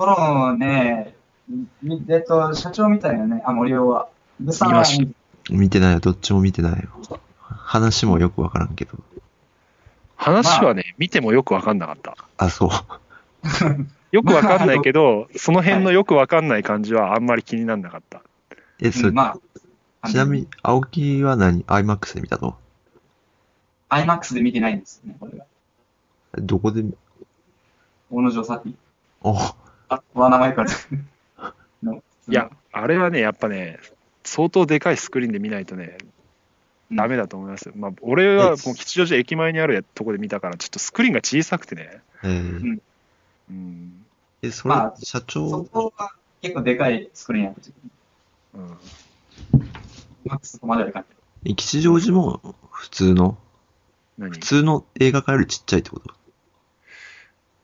トロンね、みえっと、社長みたいなね、あ、森尾は。ブさんは見まし見てないよ。どっちも見てないよ。話もよくわからんけど。話はね、見てもよくわかんなかった。あ、そう。よくわかんないけど、その辺のよくわかんない感じはあんまり気にならなかった。え、それ、うんまあ、ちなみに、青木は何 ?IMAX で見たの？IMAX で見てないんですよね、これが。どこで、大野城サティ。あ、あ、は名前か いや、、あれはね、やっぱね、相当でかいスクリーンで見ないとね、ダメだと思いますよ。まあ、俺はもう吉祥寺駅前にあるとこで見たから、ちょっとスクリーンが小さくてね。えーうん。え、それ、まあ社そ長、こは結構でかいスクリーンやった時うん、そこまではいか吉祥寺も普通の、何？普通の映画館よりちっちゃいってこと？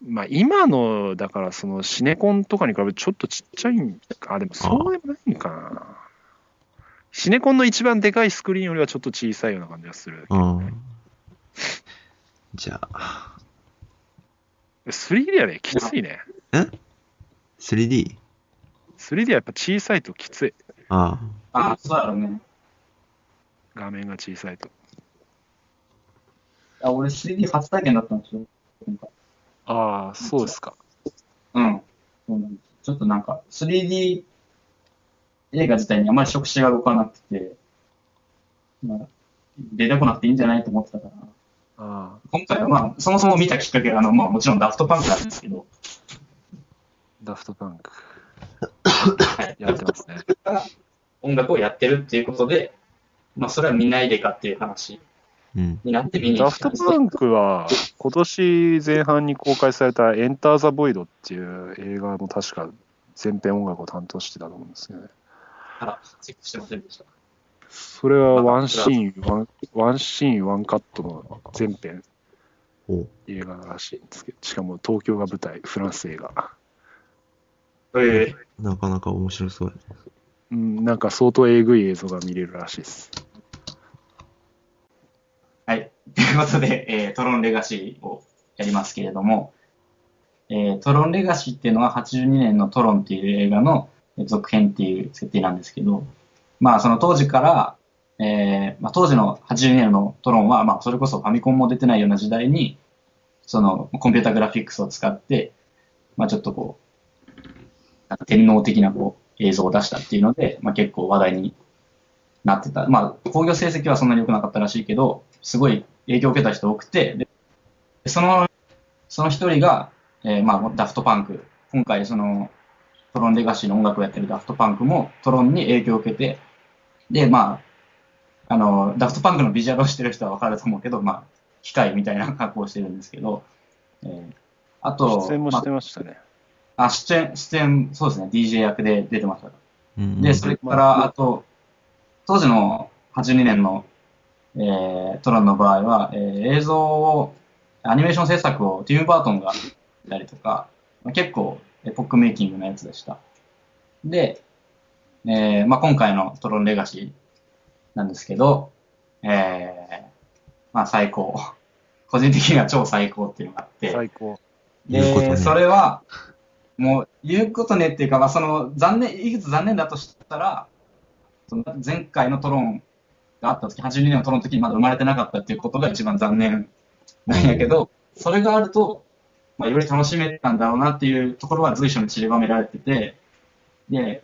まあ、今の、だから、そのシネコンとかに比べてちょっとちっちゃいんか。あ、でもそうでもないんかな。シネコンの一番でかいスクリーンよりはちょっと小さいような感じがする。うん。じゃあ、3D はね、きついね。3D? 3D はやっぱ小さいときつい。あああ、そうやろうね。画面が小さいと。あ俺 3D 初体験だったんですよ。ああ、そうですか。うん。ちょっとなんか 3D 映画自体にあまり触手が動かなくて、まあ、出てこなくていいんじゃないと思ってたから、あ今回はまあ、そもそも見たきっかけが、あの、まあもちろんダフトパンクなんですけど、あ、ダフトパンク。やってますね。音楽をやってるっていうことで、まあそれは見ないでかっていう話うん。になって見にダフ行ったんですトパンクは、今年前半に公開されたエンター・ザ・ボイドっていう映画の確か全編音楽を担当してたと思うんですけどね。からチェックしてませんでした。それはワンシーン、ワンワンシーン、ワンカットの全編お映画らしいんですけど、しかも東京が舞台、フランス映画。ええなかなか面白そう。うん、なんか相当えぐい映像が見れるらしいです。ということで、えートロンレガシーをやりますけれども、えートロンレガシーっていうのは82年のトロンっていう映画の続編っていう設定なんですけど、まあその当時から、えーまあ、当時の82年のトロンは、まあそれこそファミコンも出てないような時代に、そのコンピュータグラフィックスを使って、まあちょっとこう、天皇的なこう映像を出したっていうので、まあ結構話題になってた。まあ、工業成績はそんなに良くなかったらしいけど、すごい影響を受けた人多くて、でその、その一人が、えーまあ、ダフトパンク。今回、その、トロンレガシーの音楽をやってるダフトパンクもトロンに影響を受けて、で、まあ、あの、ダフトパンクのビジュアルをしてる人はわかると思うけど、まあ、機械みたいな格好をしてるんですけど、えーあと、出演もしてまましたね。あ、あ出演、出演、そうですね、DJ 役で出てました。うんで、それから、あと、当時の82年の、えートロンの場合は、えー映像を、アニメーション制作をティム・バートンがやったりとか、まあ結構エポックメイキングなやつでした。で、えーまあ、今回のトロンレガシーなんですけど、えーまあ最高。個人的には超最高っていうのがあって、最高。で、言うことねそれは、もう、言うことねっていうか、まあ、その、残念、いくつ残念だとしたら、その前回のトロンがあった時、82年のトロンの時にまだ生まれてなかったっていうことが一番残念なんやけど、それがあると、まあ、より楽しめたんだろうなっていうところは随所に散りばめられてて、で、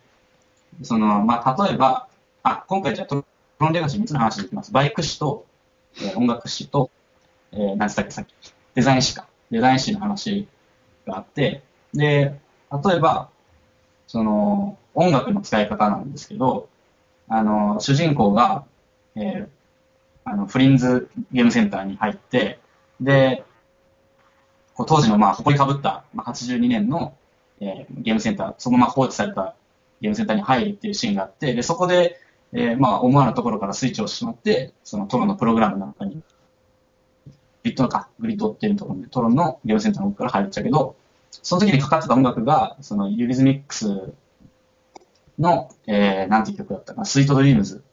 その、まあ、例えば、あ、今回じゃあトロンレガシー3つの話でいきます。バイク史と、えー音楽史と、えー、何つったっけさっき、デザイン史か。デザイン史の話があって、で、例えば、その、音楽の使い方なんですけど、あの、主人公が、えーあの、フリンズゲームセンターに入って、で、こう当時の、まあ、誇りかぶった、まあ、82年の、えーゲームセンター、そのまま放置されたゲームセンターに入るっていうシーンがあって、で、そこで、えーまあ、思わぬところからスイッチをしまって、そのトロのプログラムの中に、ビットのか、グリッドっていうところで、トロンのゲームセンターの奥から入っちゃうけど、その時にかかってた音楽が、そのユリズミックスの、えー、なんていう曲だったかな、スイートドリームズ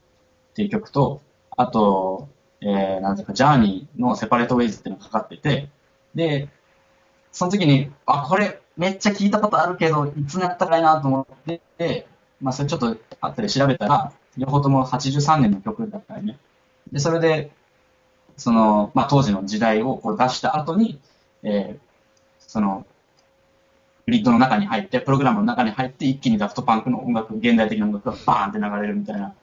っていう曲と、あと、えー、なんていうか、ジャーニーのセパレートウェイズっていうのがかかってて、で、その時に、あ、これ、めっちゃ聞いたことあるけど、いつなったかいなと思って、まあ、それちょっとあったり調べたら、両方とも83年の曲だったよね。で、それで、その、まあ、当時の時代をこう出した後に、えーその、グリッドの中に入って、プログラムの中に入って、一気にダフトパンクの音楽、現代的な音楽がバーンって流れるみたいな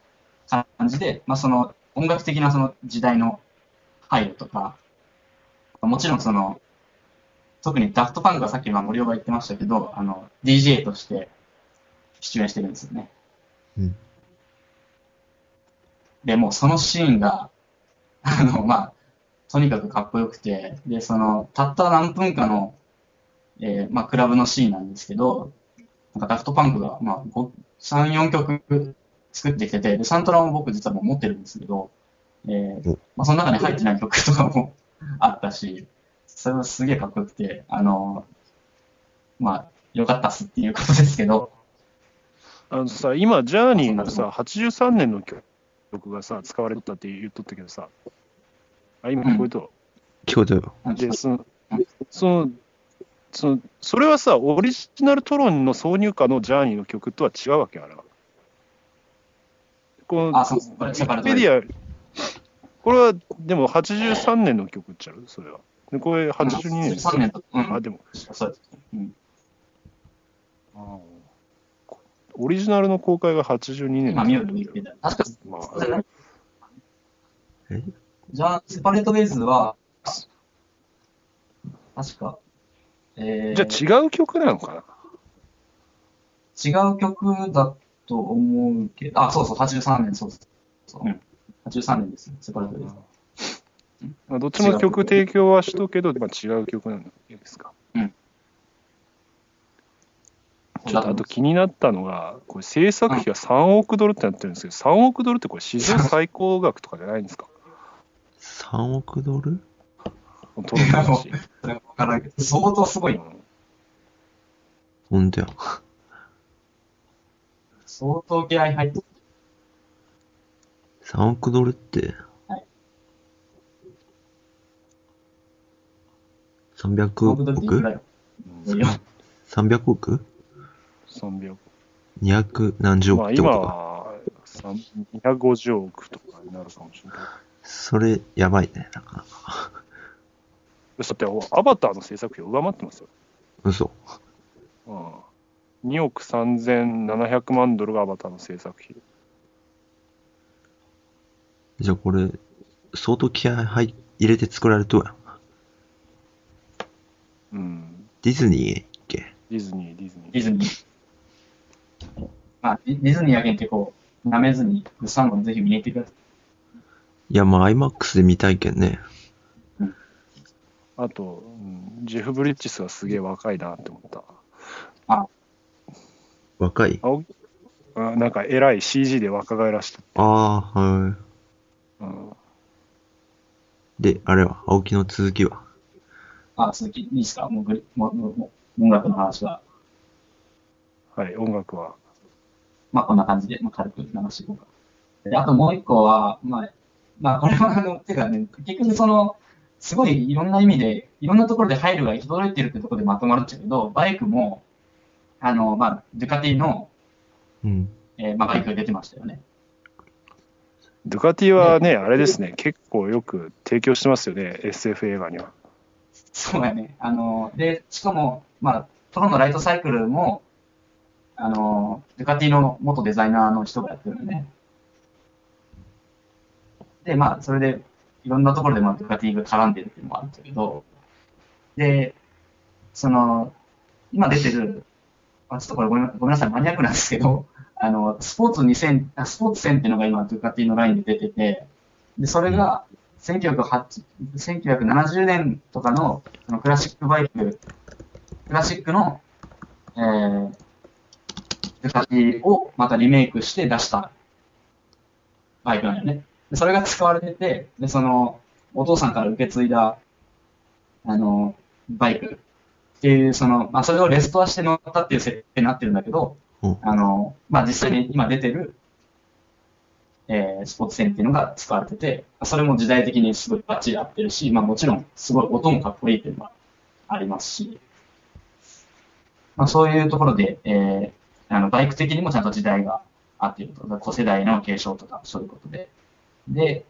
感じで、まあ、その音楽的なその時代の配慮とか、もちろんその、特にダフトパンクがさっきまあ森尾が言ってましたけど、あの、DJ として出演してるんですよね。うん。で、もうそのシーンが、あの、まあ、とにかくかっこよくて、で、その、たった何分かの、えーまあ、クラブのシーンなんですけど、なんかダフトパンクが、まあ、5 3、4曲作ってきてて、で、サントラも僕実はもう持ってるんですけど、えーおまあ、その中に入ってない曲とかも あったし、それはすげえかっこよくて、あの、まあ、よかったっすっていうことですけど、あのさ、今、ジャーニーのそさ、83年の曲がさ、使われてたって言っとったけどさ、あ、今聞こえと、聞こえたよ。で、その、その、その、それはさ、オリジナルトロンの挿入歌のジャーニーの曲とは違うわけあれは。この、あそうこれウィキペディア、これは、でも83年の曲っちゃう？それは。で、これ82年。です3年と、うん、あ、でも、そうです。うん。オリジナルの公開が82年。今見ようと言ってた。確か、まあ、え？じゃあ、セパレートベースは、確か、えー、じゃあ違う曲なのかな？違う曲だと思うけど、あ、そうそう、83年、そうそう。う。ん、83年ですね、セパレートベース。まあ、どっちも曲提供はしとくけど、まあ、違う曲なんですか？うん。ちょっとあと気になったのが、これ制作費が3億ドルってなってるんですけど、3億ドルってこれ史上最高額とかじゃないんですか？3億ドル？相当すごい。うん。ほんとや。相当気合い入ってる。3億ドルって、はい300僕だっていくら億よ。いや ?300 億？300 ?200 何十まあ億ってことか。今は3 250億とかになるかもしれない。それ、やばいね、なかなか。だって、アバターの制作費を上回ってますよ。嘘。うん、2億3700万ドルがアバターの制作費。じゃあこれ、相当気合入入れて作られとうやん。うん。ディズニーっけ？ディズニー、ディズニー。ディズニー。まあ、ディディズニーやけんってこう、舐めずに、物産もぜひ見に行ってください。いや、まあ、IMAX で見たいけんね。あと、うん、ジェフ・ブリッジスがすげえ若いなって思った。若い？青木あなんか偉い CG で若返らして、ああ、はうん、い。で、あれは、青木の続きは？あ、続き、いいですか？もうグリもうもうもう音楽の話は。はい、音楽は。まあ、こんな感じで、まあ、軽く流していこうか。であともう一個は、まあ、まあ、これは、あの、てかね、結局その、すごいいろんな意味で、いろんなところで配慮が行き届いてるってところでまとまるっちゃうけど、バイクも、あの、まあ、ドゥカティの、うん。えーまあ、バイクが出てましたよね。ドゥカティはね、あれですね、結構よく提供してますよね、SF 映画には。そうやね。あの、で、しかも、まあ、トロンのライトサイクルも、あの、ドゥカティの元デザイナーの人がやってるよね。で、まあ、それで、いろんなところで、まあ、ドゥカティが絡んでるっていうのもあるんだけど、で、その、今出てる、あちょっとこれごめんなさい、マニアックなんですけど、あの、スポーツ2000、あスポーツ1000っていうのが今、ドゥカティのラインで出てて、で、それが、1908 1970年とかのそのクラシックバイク、クラシックの、えー、ドゥカティをまたリメイクして出したバイクなんだよね。でそれが使われてて、で、その、お父さんから受け継いだ、あの、バイクっていう、その、まあ、それをレストアして乗ったっていう設定になってるんだけど、うんあの、まあ、実際に今出てる、えースポーツ船っていうのが使われてて、それも時代的にすごいバッチリ合ってるし、まあもちろんすごい音もかっこいいっていうのがありますし、まあ、そういうところで、えー、あの、バイク的にもちゃんと時代があっていると。子世代の継承とか、そういうことで。で、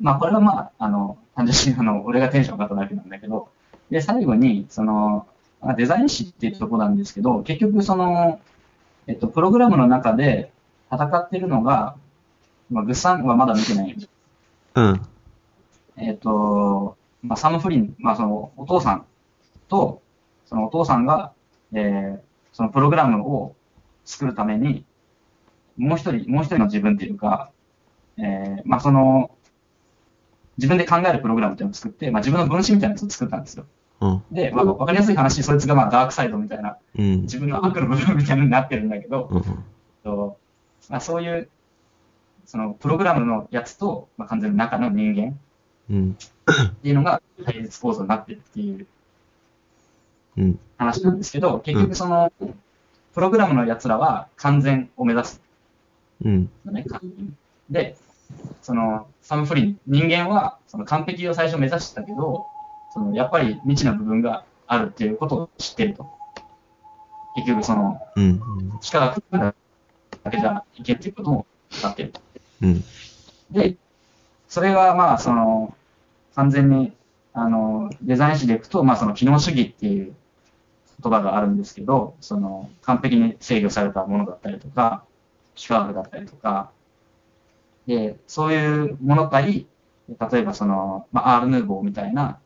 まあ、これはまあ、あの、単純にあの、俺がテンション上がっただけなんだけど、で、最後に、その、まあデザイン誌っていうところなんですけど、結局その、えっと、プログラムの中で戦ってるのが、まあ、グッサンはまだ見てない。うん。えっと、まあ、サム・フリン、まあ、その、お父さんと、そのお父さんが、えー、そのプログラムを作るために、もう一人、もう一人の自分っていうか、えー、まあ、その、自分で考えるプログラムっていうのを作って、まあ、自分の分身みたいなやつを作ったんですよ。うん。で、まあ、わかりやすい話、そいつがまあ、ダークサイドみたいな、うん。自分の悪の部分みたいになってるんだけど、うん。とまあ、そういう、その、プログラムのやつと、まあ、完全に中の人間うん。っていうのが対立構造になってるっていううん。話なんですけど、結局その、プログラムの奴らは完全を目指すうん。で、その、サムフリン、人間は、その完璧を最初目指してたけど、その、やっぱり未知な部分があるっていうことを知ってると。結局その、うん。力がだけじゃいけっていうことも分かってると。うん。で、それはまあ、その、完全に、あの、デザイン誌でいくと、まあ、その機能主義っていう言葉があるんですけど、その、完璧に制御されたものだったりとか、幾何学だったりとか、で、そういうもの対、例えばその、まあ、アール・ヌーボーみたいな、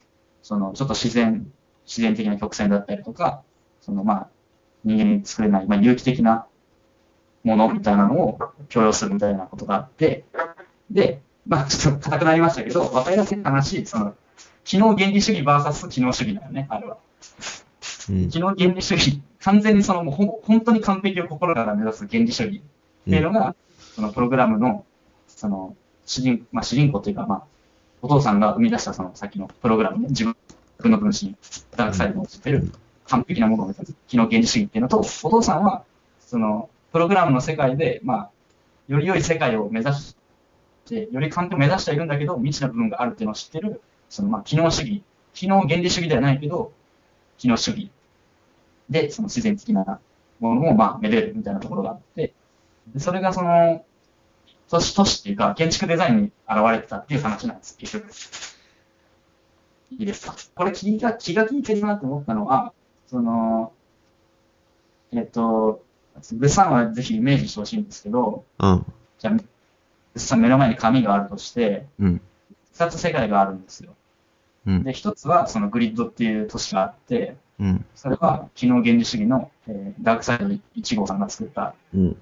その、ちょっと自然、自然的な曲線だったりとか、その、まあ、人間に作れない、まあ、有機的なものみたいなのを許容するみたいなことがあって、で、まあ、ちょっと硬くなりましたけど、わかりやすい話、その、機能原理主義 VS 機能主義だよね、あれは。うん。機能原理主義、完全にその、もうほん本当に完璧を心から目指す原理主義っていうのが、そのプログラムの、その、主人、まあ主人公というか、まあ、お父さんが生み出したその先のプログラムね、自分の分身、ダークサイドを知ってる完璧なものを目指す機能原理主義っていうのと、お父さんは、その、プログラムの世界で、まあ、より良い世界を目指して、より完璧を目指しているんだけど、未知な部分があるっていうのを知ってる、その、まあ、機能主義、機能原理主義ではないけど、機能主義。で、その自然的なものを、まあ、めでるみたいなところがあって、それがその、都市、都市っていうか、建築デザインに現れてたっていう話なんです、結局。いいですか？これ気が、気が利いてるなと思ったのは、その、えっと、グッサンはぜひイメージしてほしいんですけど、うん。じゃあ、グッサン目の前に紙があるとして、うん。二つ世界があるんですよ。うん。で、一つはそのグリッドっていう都市があって、うん。それは機能原理主義の、えーダークサイド1号さんが作ったうん。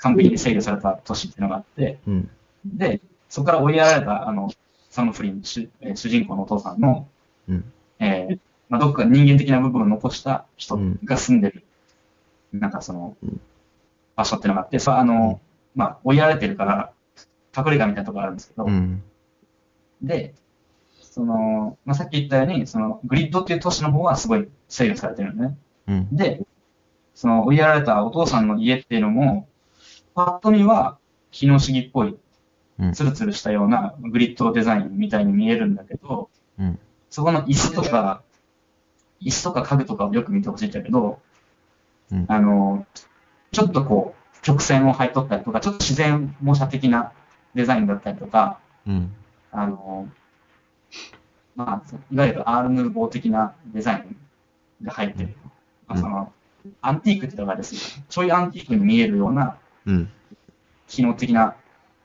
完璧に制御された都市っていうのがあって、うん。で、そこから追いやられた、あの、サムフリン主、えー主人公のお父さんの、うん。えーまあ、どっか人間的な部分を残した人が住んでる、なんかそのうん、場所っていうのがあって、それあの、まあ、追いやられてるから、隠れ家みたいなところがあるんですけど、うん。で、その、まあ、さっき言ったように、その、グリッドっていう都市の方はすごい制御されてるのね。うん。で、その追いやられたお父さんの家っていうのも、パッと見は機能主義っぽい、うんツルツルしたようなグリッドデザインみたいに見えるんだけど、うん。そこの椅子とか、椅子とか家具とかをよく見てほしいんだけど、うんあの、ちょっとこう、曲線を入っとったりとか、ちょっと自然模写的なデザインだったりとか、うん。あの、まあ、いわゆるアールヌーボー的なデザインが入ってる。まあ、その、アンティークっていうのがですね、ちょいアンティークに見えるようなうん。機能的な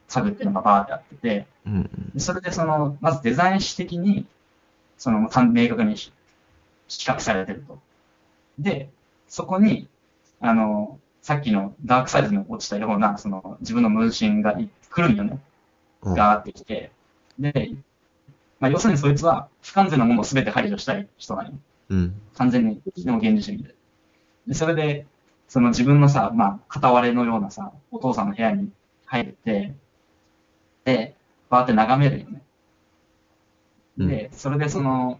家具っていうのがバーってあってて、うん。でそれでその、まずデザイン史的に、その、明確に比較されてると。で、そこに、あの、さっきのダークサイドに落ちたような、その、自分の分身がい来るんよね。うん。ガーってきて、で、まあ、要するにそいつは不完全なものを全て排除したい人なんよ。うん。完全に機能原理主義で。で、それで、その自分のさ、まあ、片割れのようなさ、お父さんの部屋に入って、で、バーって眺めるよね。うんで、それでその、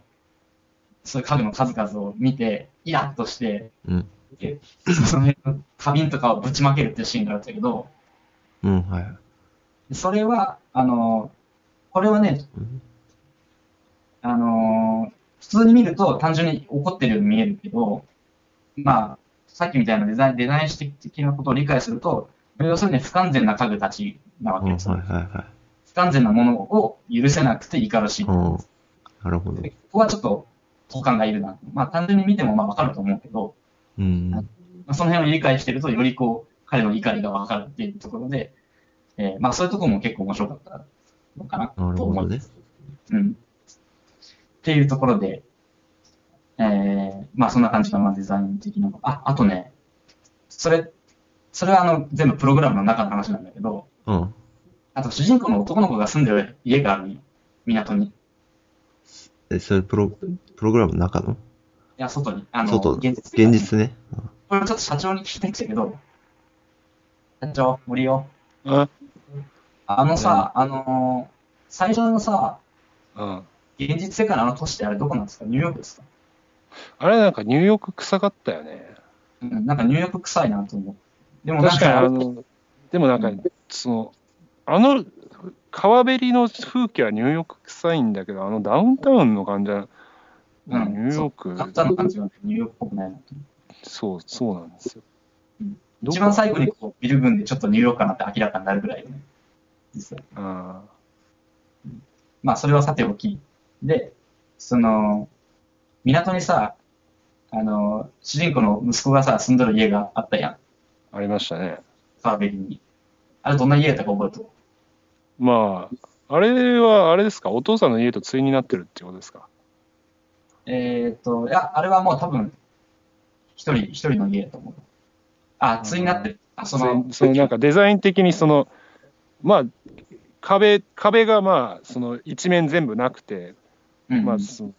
そういう家具の数々を見て、イラッとして、うん。でその辺の花瓶とかをぶちまけるっていうシーンがあるんだけど、うん。はい。それは、あの、これはね、うんあのー普通に見ると単純に怒ってるように見えるけど、まあ、さっきみたいなデザインデザイン史的なことを理解すると、要するに不完全な家具たちなわけですよ。はいはい。不完全なものを許せなくて怒るし、うん。なるほどで。ここはちょっと好感がいるな。まあ単純に見てもまあわかると思うけど、うん。まあ、その辺を理解してると、よりこう、彼の怒りがわかるっていうところで、えーまあそういうところも結構面白かったのかななると思いほどね。うん。っていうところで、えー、まあそんな感じのまあデザイン的なの。あ、あとね、それ、それはあの、全部プログラムの中の話なんだけど、うん。あと主人公の男の子が住んでる家がある港に。いえ、それプロ、プログラムの中の？や、外に。あの、外現実。現実ね。これちょっと社長に聞きたいんだけど、社長、森尾。ああのさ、あのー最初のさ、うん。現実世界のあの都市ってあれどこなんですか？ニューヨークですか？あれなんかニューヨーク臭かったよね。うん、なんかニューヨーク臭いなと思う。でも確かにあか、の、でもなんか、その、あの、川べりの風景はニューヨーク臭いんだけど、あのダウンタウンの感じは、うんニューヨーク、簡単な感じはニューヨークっぽくないな。そう、そうなんですよ。うん一番最後にこうビル群でちょっとニューヨークかなって明らかになるぐらいよね。実際。あまあ、それはさておき。で、その、港にさ、あの、主人公の息子がさ、住んどる家があったやん。あありましたね。川べりに。あれどんな家やったか覚えてる？まあ、あれは、あれですか、お父さんの家と対になってるってことですか？えーっと、いや、あれはもう多分、一人、一人の家やと思う。あ、対になってる。あ、その、そのなんかデザイン的にその、まあ、壁、壁がまあ、その一面全部なくて、うんまあ、その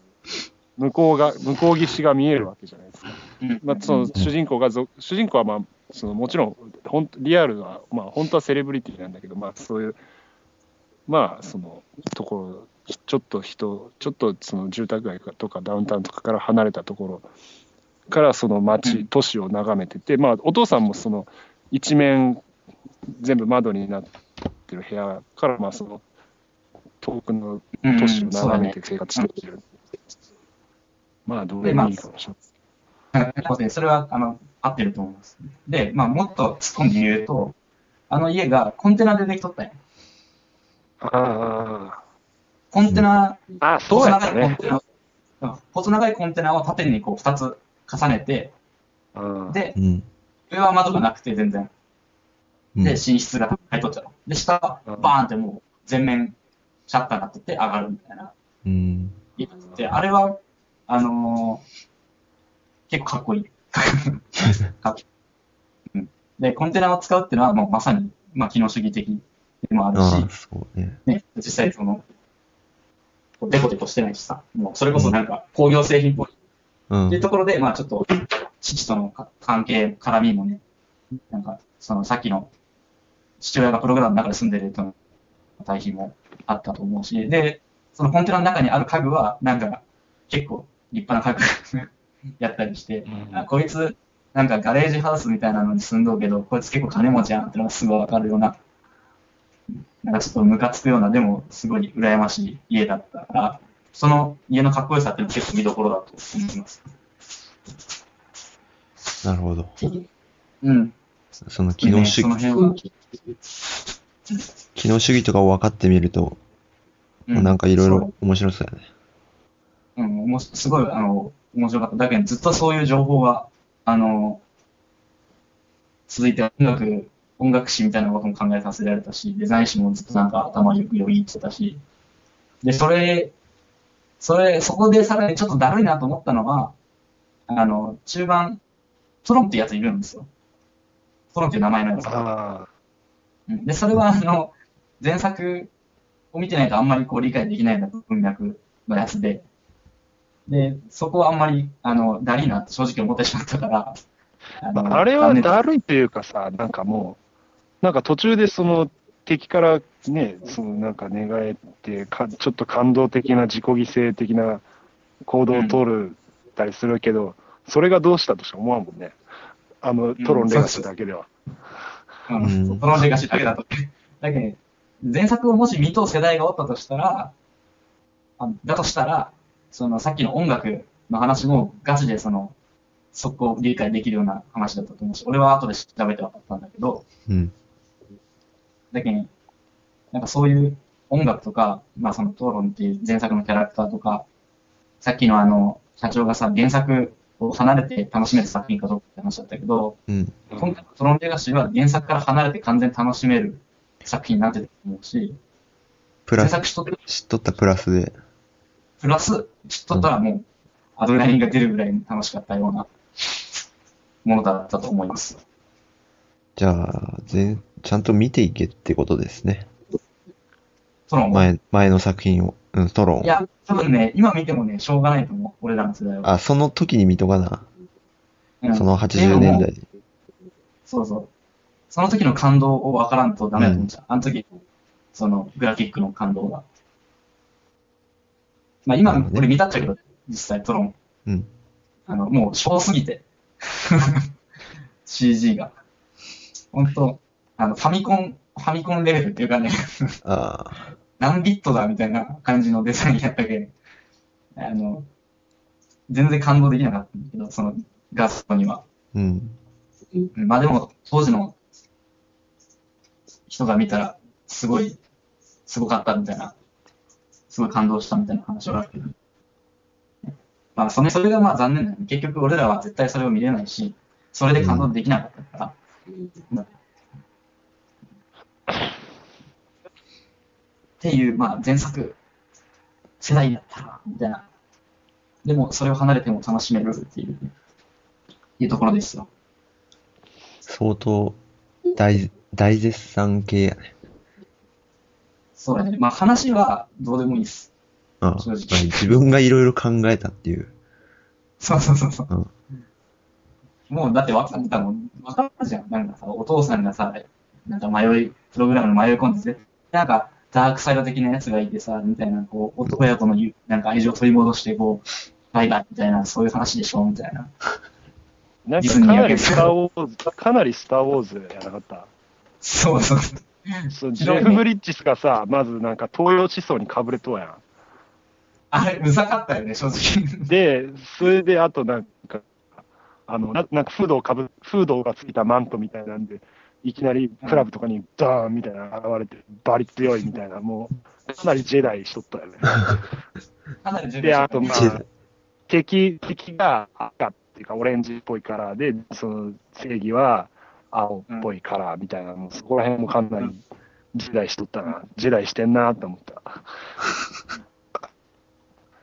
向こうが、向こう岸が見えるわけじゃないですか。うん。まあ、その主人公がぞ、主人公はまあ、そのもちろん、ほんリアルは、まあ、本当はセレブリティなんだけど、まあ、そういう、まあ、そのところ、ちょっと人、ちょっとその住宅街とかダウンタウンとかから離れたところから、そのう街、ん。都市を眺めてて、まあ、お父さんもその一面、全部窓になってる部屋から、まあ、その遠くのうん。都市を眺めて生活してる。まあ、どうでもいいかもしれない。そうですねそれは、あの、合ってると思います。で、まあ、もっと突っ込んで言うと、あの家がコンテナでできとったんや。あコンテナ、あ、あそうやったね。細長いコンテナ、を縦にこう二つ重ねて、うんで、うん。上は窓がなくて全然。うんで、寝室が入っとっちゃう。で、下、バうんーンってもう全面シャッターがってって上がるみたいな。うん。で、あれは、あのー結構かっこいい。かっこいいうんで、コンテナを使うっていうのはもうまさに、まあ、機能主義的でもあるし、ね。ね、実際その、デコデコしてないしさ、もうそれこそなんか工業製品っぽいうんっていう。ところで、まあちょっと、父とのか関係、絡みもね、なんか、そのさっきの、父親がプログラムの中で住んでるとの対比もあったと思うし、で、そのコンテナの中にある家具は、なんか、結構立派な家具 やったりして、あこいつ、なんかガレージハウスみたいなのに住んどうけど、こいつ結構金持ちやんってのがすごいわかるような、なんかちょっとムカつくような、でもすごい羨ましい家だったから、その家のかっこよさっていうのは結構見どころだと思います。なるほど。うん。その機能主義、辺は、機能主義とかを分かってみると、うなんかいろいろ面白そうやね。そううん、すごい、あの、面白かった。だけど、ずっとそういう情報が、あの、続いて音楽、音楽史みたいなことも考えさせられたし、デザイン史もずっとなんか頭よくよぎってたし、で、それ、それ、そこでさらにちょっとだるいなと思ったのは、あの、中盤、トロンってやついるんですよ。トロンっていう名前のやつで、それは、あの、前作を見てないとあんまりこう理解できないような文脈のやつで、で、そこはあんまり、あの、だりーなって正直思ってしまったから、あのあれはだるいというかさ、なんかもう、なんか途中でその敵からね、そのなんか寝返ってか、ちょっと感動的な自己犠牲的な行動を取るたりするけど、それがどうしたとしか思わんもんね。あのトロンレガシーだけでは。うんうんそのレガシーだけだと。だけど、前作をもし見とう世代がおったとしたら、あだとしたら、そのさっきの音楽の話もガチでその、そこを理解できるような話だったと思うし、俺は後で調べて分かったんだけど、うん。だけど、なんかそういう音楽とか、まあその討論っていう前作のキャラクターとか、さっきのあの、社長がさ、原作を離れて楽しめる作品かどうかって話だったけど、うん。今回のトロンレガシーは原作から離れて完全に楽しめる作品になってると思うし、プラス、知っとったプラスで、プラス、知っとったらもう、アドレナリンが出るぐらい楽しかったようなものだったと思います。じゃあ、全、ちゃんと見ていけってことですね。トロンは。前、前の作品を、うん、トロンい。や、多分ね、今見てもね、しょうがないと思う。俺らの世代は。あ、その時に見とかな。うんその80年。代。そうそう。その時の感動を分からんとダメだと思っちゃう。あの時、そのグラフィックの感動が。まあ今、なるほどね俺見たっちゃうけど、実際トロン。うん。あの、もう、しょうすぎて。CG が。本当あの、ファミコン、ファミコンレベルっていうかね、ああ、何ビットだみたいな感じのデザインやったけん、あの、全然感動できなかったんだけど、そのガストには。うん。うんまあでも、当時の人が見たら、すごい、すごかったみたいな、すごい感動したみたいな話はあるけど。まあ、それ、それがまあ残念だよね。結局俺らは絶対それを見れないし、それで感動できなかったから。っていう、まあ前作、世代だったら、みたいな。でも、それを離れても楽しめるっていう、いうところですよ。相当、大、大絶賛系やね。そうだね。まあ話はどうでもいいです。ああ正直まあ自分がいろいろ考えたっていう。そうそうそうそう。うんもうだって分かったもん、分かったじゃん。なんかさ、お父さんがさ、なんか迷い、プログラムに迷い込んでて、なんかダークサイド的なやつがいてさ、みたいな、こう、男やとのゆなんか愛情を取り戻して、こう、バイバイみたいな、そういう話でしょみたいな。なんかかなりスター・ウォーズ、かなりスター・ウォーズやなかった？そうそう。そうジひどいねェフ・ブリッジスがさ、まずなんか東洋思想にかぶれとうやん。あれ、うざかったよね、正直。で、それであとなんか、あの、ななんかフードをかぶ、フードがついたマントみたいなんで、いきなりクラブとかにダーンみたいな現れて、バリ強いみたいな、もう、かなりジェダイしとったよね。かなり重で、あとまジェダイあ、敵、敵が赤っていうかオレンジっぽいカラーで、その正義は青っぽいカラーみたいなの、そこら辺もかなりジェダイしとったな、ジェダイしてんなと思った。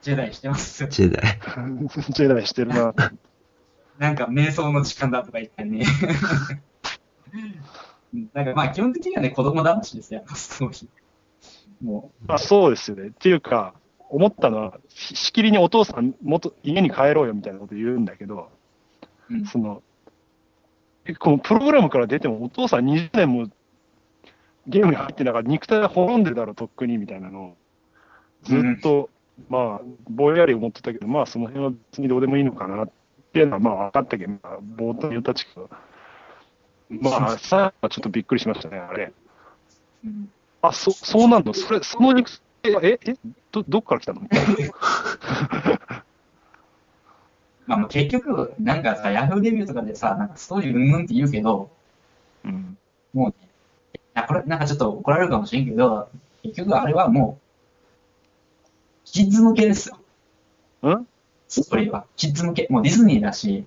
ジェダイしてますよ。ジェダイ。ジェダイしてるな。なんか瞑想の時間だとか言ってね。なんかまあ基本的にはね、子供騙しですよ、ストーリー。もまあ、そうですよね。っていうか、思ったのは、ししきりにお父さん、元家に帰ろうよみたいなこと言うんだけど、う、うん、その、えこのプログラムから出ても、お父さん20年もゲームに入ってながら肉体が滅んでるだろ、とっくにみたいなのを、ずっと、まあ、ぼんやり思ってたけど、まあ、その辺は別にどうでもいいのかなっていうのは、まあ、分かったけど、まあ、冒頭に言ったちけど、まあ、さあ、ちょっとびっくりしましたね、あれ。うんあ、そ、そうなんの？それ、その肉体、え、え、ど、どっから来たの？まあ結局、なんかさ、ヤフーレビューとかでさ、なんかストーリーうんぬんって言うけど、うん。もうね、いや、これなんかちょっと怒られるかもしれんけど、結局あれはもう、キッズ向けですよ。ん？ストーリーは。キッズ向け。もうディズニーだし、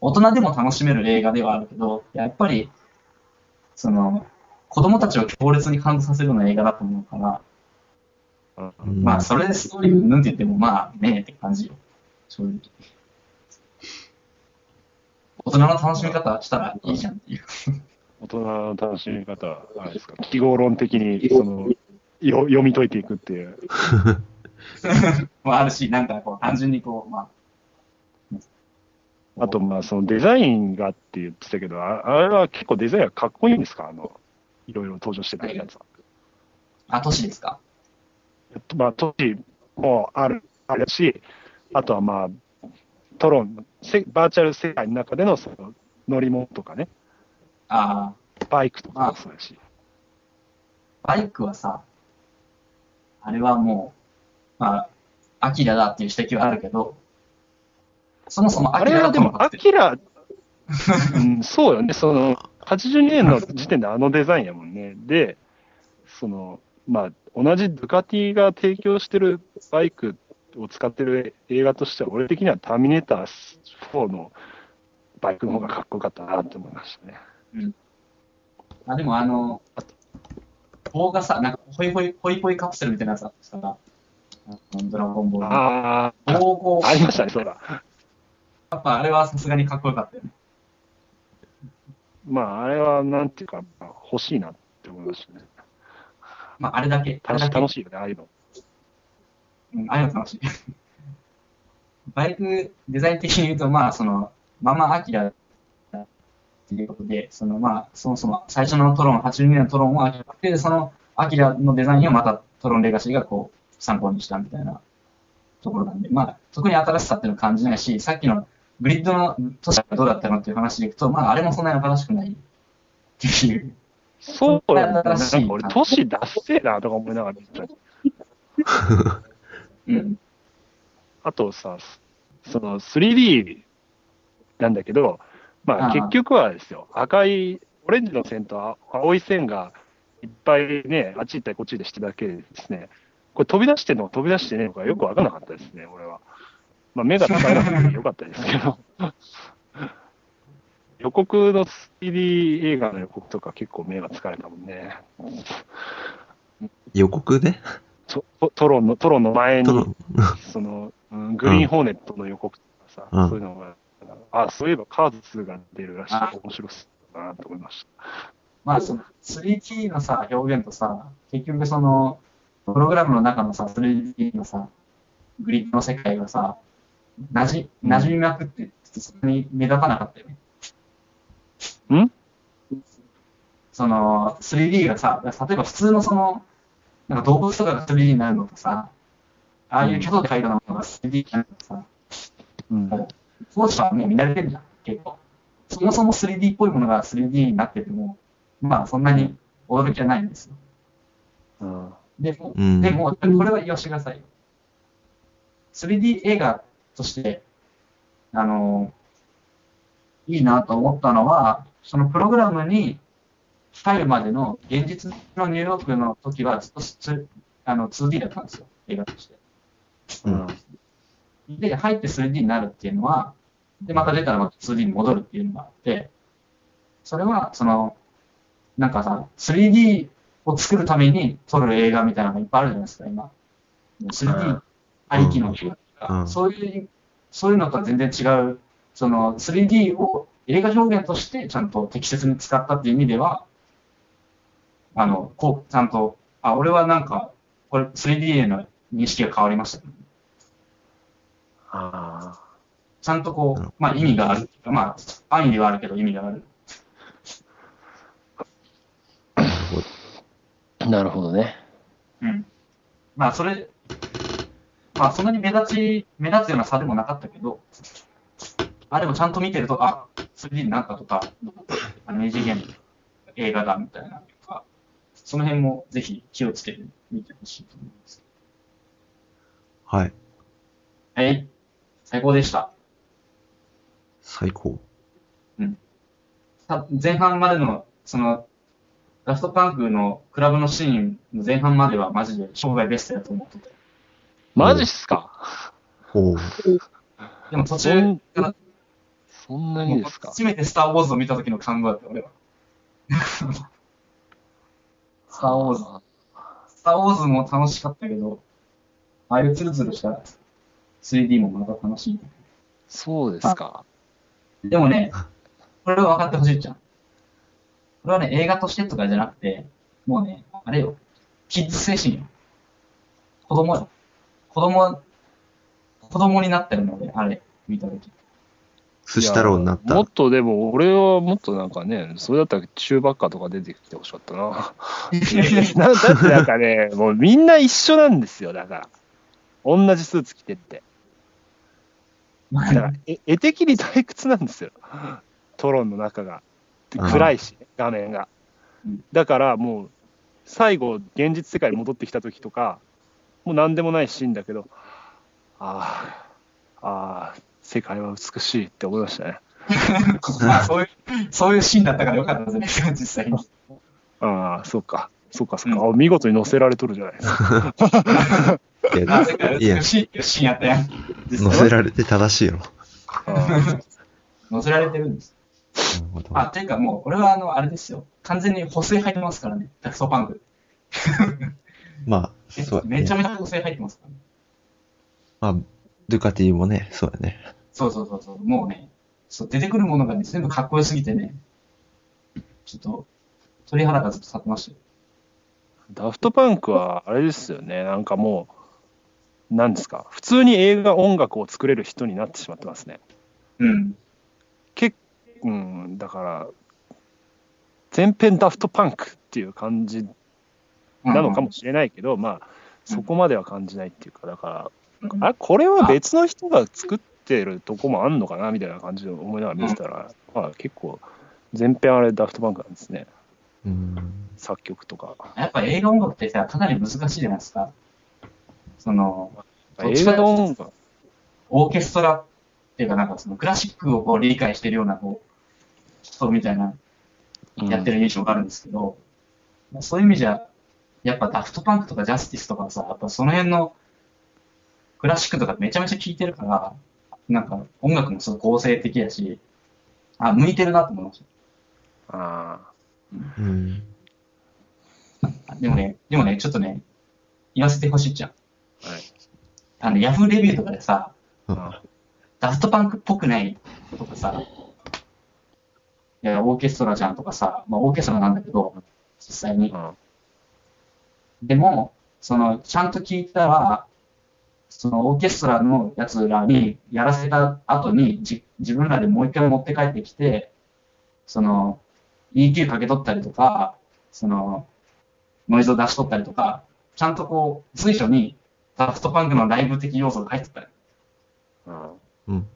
大人でも楽しめる映画ではあるけど、やっぱり、その、子供たちを強烈に感動させるような映画だと思うから、うんまあ、それでストーリーうんぬんって言っても、まあ、ねえって感じよ。正直。大人の楽しみ方したらいいじゃんっていう。大人の楽しみ方は、あれですか、記号論的に、その、よ読み解いていくっていう。もあるし、なんかこう、単純にこう、まあ。あと、まあ、そのデザインがって言ってたけど、ああれは結構デザインがかっこいいんですか？あの、いろいろ登場してたやつは。あ、都市ですか？まあ、都市もある、あるし、あとはまあ、トロン、せバーチャル世界の中でのその乗り物とかね、ああ、バイクとかもそうだし。バイクはさ、あれはもう、まあ、アキラだっていう指摘はあるけど、そもそもあれはでも、アキラ、うん、そうよね、その、82年の時点であのデザインやもんね。で、その、まあ、同じドゥカティが提供してるバイクを使ってる映画としては、俺的にはターミネーター4のバイクの方がかっこよかったなって思いましたね。あ、でもあの、棒がさ、なんか、ホイホイ、ホイホイカプセルみたいなやつあってさ、ドラゴンボールの。ああ、棒を、ありましたね、そうだ。やっぱあれはさすがにかっこよかったよね。まあ、あれはなんていうか、まあ欲しいなって思いましたね。まあ、あれだけ。あれ楽しだけ楽しいよね、ああいうの。うん、ああいうの楽しい。バイクデザイン的に言うと、まあ、その、ママアキラっていうことで、その、まあ、そもそも最初のトロン、82年のトロンをアキラで、そのアキラのデザインをまたトロンレガシーがこう、参考にしたみたいなところなんで、まあ、特に新しさっていうのを感じないし、さっきのグリッドの都市はどうだったのっていう話でいくと、まあ、あれもそんなに新しくないっていう。そうよね。なんか新しい俺、都市出せえなとか思いながら見てた うん。あとさ、その 3D なんだけど、まあ結局はですよ、赤い、オレンジの線と青い線がいっぱいね、あっち行ったりこっちでしてるだけでですね、これ飛び出してんのか飛び出してねえのかよくわからなかったですね、俺は。まあ目が高いなくてよかったですけど。予告の 3D 映画の予告とか結構目が疲れたもんね。予告で？トトトロンの、トロンの前に その、うんグリーンホーネットの予告とかさ、うん。そういうのが、あ、そういえばカーズ2が出るらしい。あ。面白そうだなと思いました。まあ、その 3D のさ、表現とさ、結局その、プログラムの中のさ、3D のさ、グリッドの世界がさ、なじ、馴染みまくって、そこに目立たなかったよね。ん？その、3D がさ、例えば普通のその、なんか動物とかが 3D になるのとさ、ああいうキャドで描いたものが 3D になるのとさ、うん。当時はもう見慣れてるじゃん、結構。そもそも 3D っぽいものが 3D になってても、まあそんなに驚きはないんですよ。うん。でも、うんでも、これは言わせてくださいよ。3D 映画として、あの、いいなと思ったのは、そのプログラムに入るまでの現実のニューヨークの時はずっとつあの 2D だったんですよ、映画として。うん。で、入って 3D になるっていうのは、で、また出たらまた 2D に戻るっていうのがあって、それは、その、なんかさ、3D を作るために撮る映画みたいなのがいっぱいあるじゃないですか、今。3D ありきの映画とか、うんそういう、そういうのとは全然違う、その 3D を映画表現としてちゃんと適切に使ったっていう意味では、あの、こう、ちゃんと、あ、俺はなんか、これ 3D への認識が変わりました、ね。あちゃんとこう、まあ意味があるまあ安易ではあるけど意味がある。あ。なるほどね。うん。まあそれ、まあそんなに目立ち、目立つような差でもなかったけど、あ、でもちゃんと見てると、あ、3D になったとか、あの二次元の映画だみたいなその辺もぜひ気をつけて見てほしいと思います。はい。はい。最高でした。最高。さ前半までの、その、ラストパンクのクラブのシーンの前半まではマジで生涯ベストだと思ってて。マジっすか？おう。でも途そ中んから、そんなにですか？初めてスター・ウォーズを見た時の感動だった、俺は。スター・ウォーズ。スター・ウォーズも楽しかったけど、ああいうツルツルした 3D もまた楽しい。そうですか。でもね、これは分かってほしいじゃん。これはね、映画としてとかじゃなくて、もうね、あれよ、キッズ精神よ。子供よ。子供、子供になってるので、あれ、見た時。寿司太郎になったもっ。とでも、俺はもっとなんかね、それだったらチューバッカーとか出てきてほしかったな。な だってなんかね、もうみんな一緒なんですよ、だから。同じスーツ着てって。だから、え絵的に退屈なんですよ。トロンの中が。暗いし、画面がうん。だからもう、最後、現実世界に戻ってきた時とか、もう何でもないシーンだけど、ああ、ああっ世界は美しいって思いましたね。まあ、そういう、そういうシーンだったからよかったですね、実際に。ああ、そうか。そうか、そうか。あ見事に載せられとるじゃないですか。いあ、や世界いや美しいシーンやったやん。乗せられて正しいよ。乗せられてるんです。なるほど。あ、ていうかもう、俺はあの、あれですよ。完全に補正入ってますからね、ダフトパンク。まあ、そうめちゃね。めちゃ補正入ってますからね。まあ、ドゥカティもね、そうだね。そうそうそうそう。もうね、そう出てくるものがね、全部かっこよすぎてね、ちょっと、鳥肌がずっと立ってましたよ。ダフトパンクは、あれですよね。なんかもう、なんですか？普通に映画音楽を作れる人になってしまってますね。うん。結うん、だから、全編ダフトパンクっていう感じなのかもしれないけど、まあ、そこまでは感じないっていうか、だから、あこれは別の人が作ってるとこもあんのかなみたいな感じで思いながら見てたら、まあ、結構、全編あれダフトパンクなんですね。うん。作曲とか。やっぱ映画音楽ってさ、かなり難しいじゃないですか。その、映画の音楽、オーケストラっていうか、なんかそのクラシックをこう理解してるような、こう、人みたいな、やってる印象があるんですけど、まあそういう意味じゃ、やっぱダフトパンクとかジャスティスとかさ、やっぱその辺のクラシックとかめちゃめちゃ聴いてるから、なんか音楽もすごい構成的やし、あ、向いてるなと思いましあうん。た。でもね、でもね、ちょっとね、言わせてほしいじゃん。あ、はい。あの、ヤフーレビューとかでさ、あダフトパンクっぽくないとかさ、いや、オーケストラじゃんとかさ、まあオーケストラなんだけど、実際に。あでも、その、ちゃんと聞いたら、そのオーケストラのやつらにやらせた後にじ自分らでもう一回持って帰ってきて、その、EQ かけ取ったりとか、その、ノイズを出し取ったりとか、ちゃんとこう、随所にダフトパンクのライブ的要素が入ってたり。あうん。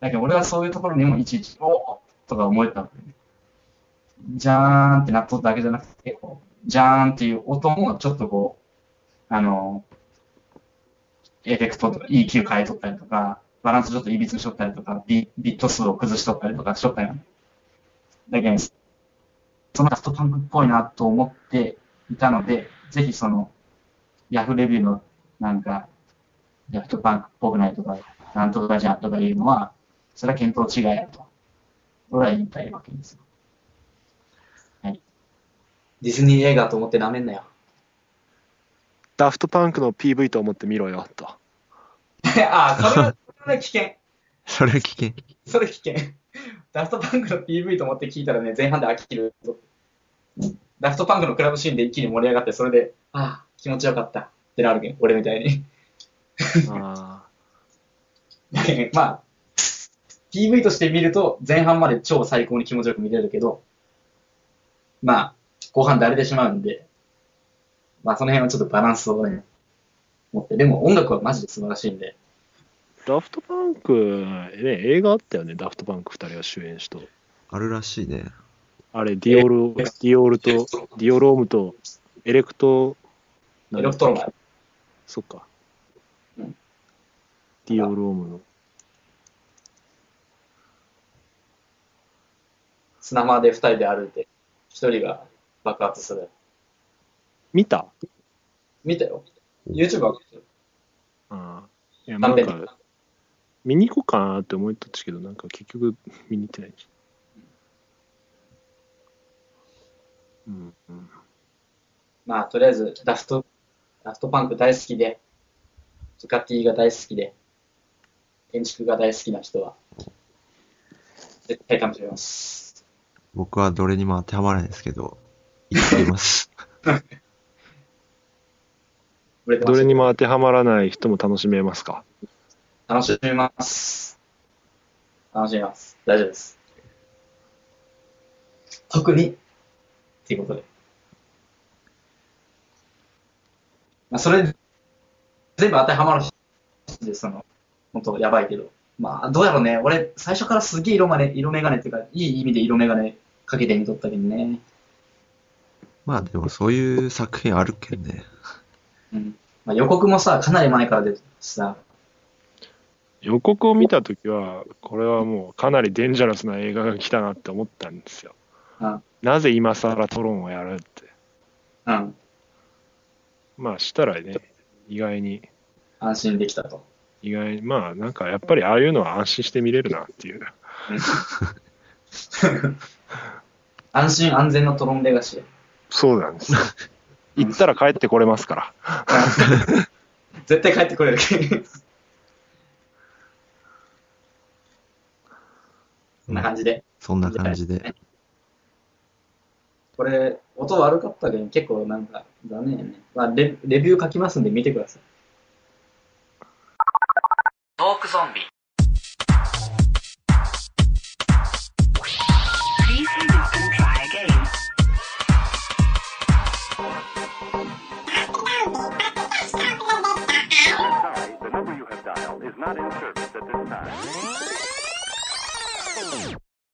だけど俺はそういうところにもいちいち、おーとか思えたのね。じゃーんってなっとっただけじゃなくて、じゃーんっていう音もちょっとこう、あの、エフェクトとか EQ 変えとったりとか、バランスちょっといびつしとったりとか、ビビット数を崩しとったりとかしとったよね。だけど、そのダフトパンクっぽいなと思っていたので、ぜひその、ヤフーレビューのなんか、ダフトパンクっぽくないとか、なんとかじゃんとかいうのは、それは見当違いやと。俺は言いたいわけですよ。はい。ディズニー映画と思って舐めんなよ。ダフトパンクの PV と思って見ろよと。あ あ、それは、それは危険。それは危険。それ危険。ダフトパンクの PV と思って聞いたらね、前半で飽きると。ダフトパンクのクラブシーンで一気に盛り上がって、それで、ああ、気持ちよかったってなるけん、俺みたいに。あだけどまあ、PV として見ると、前半まで超最高に気持ちよく見れるけど、まあ、後半だれてしまうんで、まあ、その辺はちょっとバランスをね、持って、でも音楽はマジで素晴らしいんで、ダフトパンク、ね、映画あったよね、ダフトパンク2人が主演しと。あるらしいね。あれ、ディオール、ディオールと、ディオロームと、エレクト、エレクトロマン。そっか。うんディオロームの。砂浜で二人で歩いて、一人が爆発する。見た？見たよ。YouTube はああ。いや、なんか、見に行こうかなって思ったんですけど、なんか結局見に行ってない。うん、うん。まあ、とりあえず、ダフト、ダフトパンク大好きで、ズカティが大好きで、建築が大好きな人は、絶対楽しめます。僕はどれにも当てはまらないですけど、言ってみます。売れてますどれにも当てはまらない人も楽しめますか？楽しめます。楽しめます。大丈夫です。特に、っていうことで。まあ、それ、全部当てはまる人で、その、本当やばいけど。まあ、どうやろうね。俺、最初からすげえ色まね、色眼鏡っていうか、いい意味で色眼鏡かけてみとったけどね。まあでもそういう作品あるけんね。うん。まあ、予告もさ、かなり前から出ててさ、予告を見たときは、これはもうかなりデンジャラスな映画が来たなって思ったんですよ。うん。なぜ今更トロンをやるって。うん。まあしたらね、意外に、安心できたと。意外に、まあなんかやっぱりああいうのは安心して見れるなっていう。安心安全のトロンレガシー。そうなんですよ。行ったら帰ってこれますから。絶対帰ってこれる。こんな感じで。そんな感じで。これ、音悪かったけど、結構なんか残念やね。まあレ、レビュー書きますんで見てください。トークゾンビ。Not in service at this time.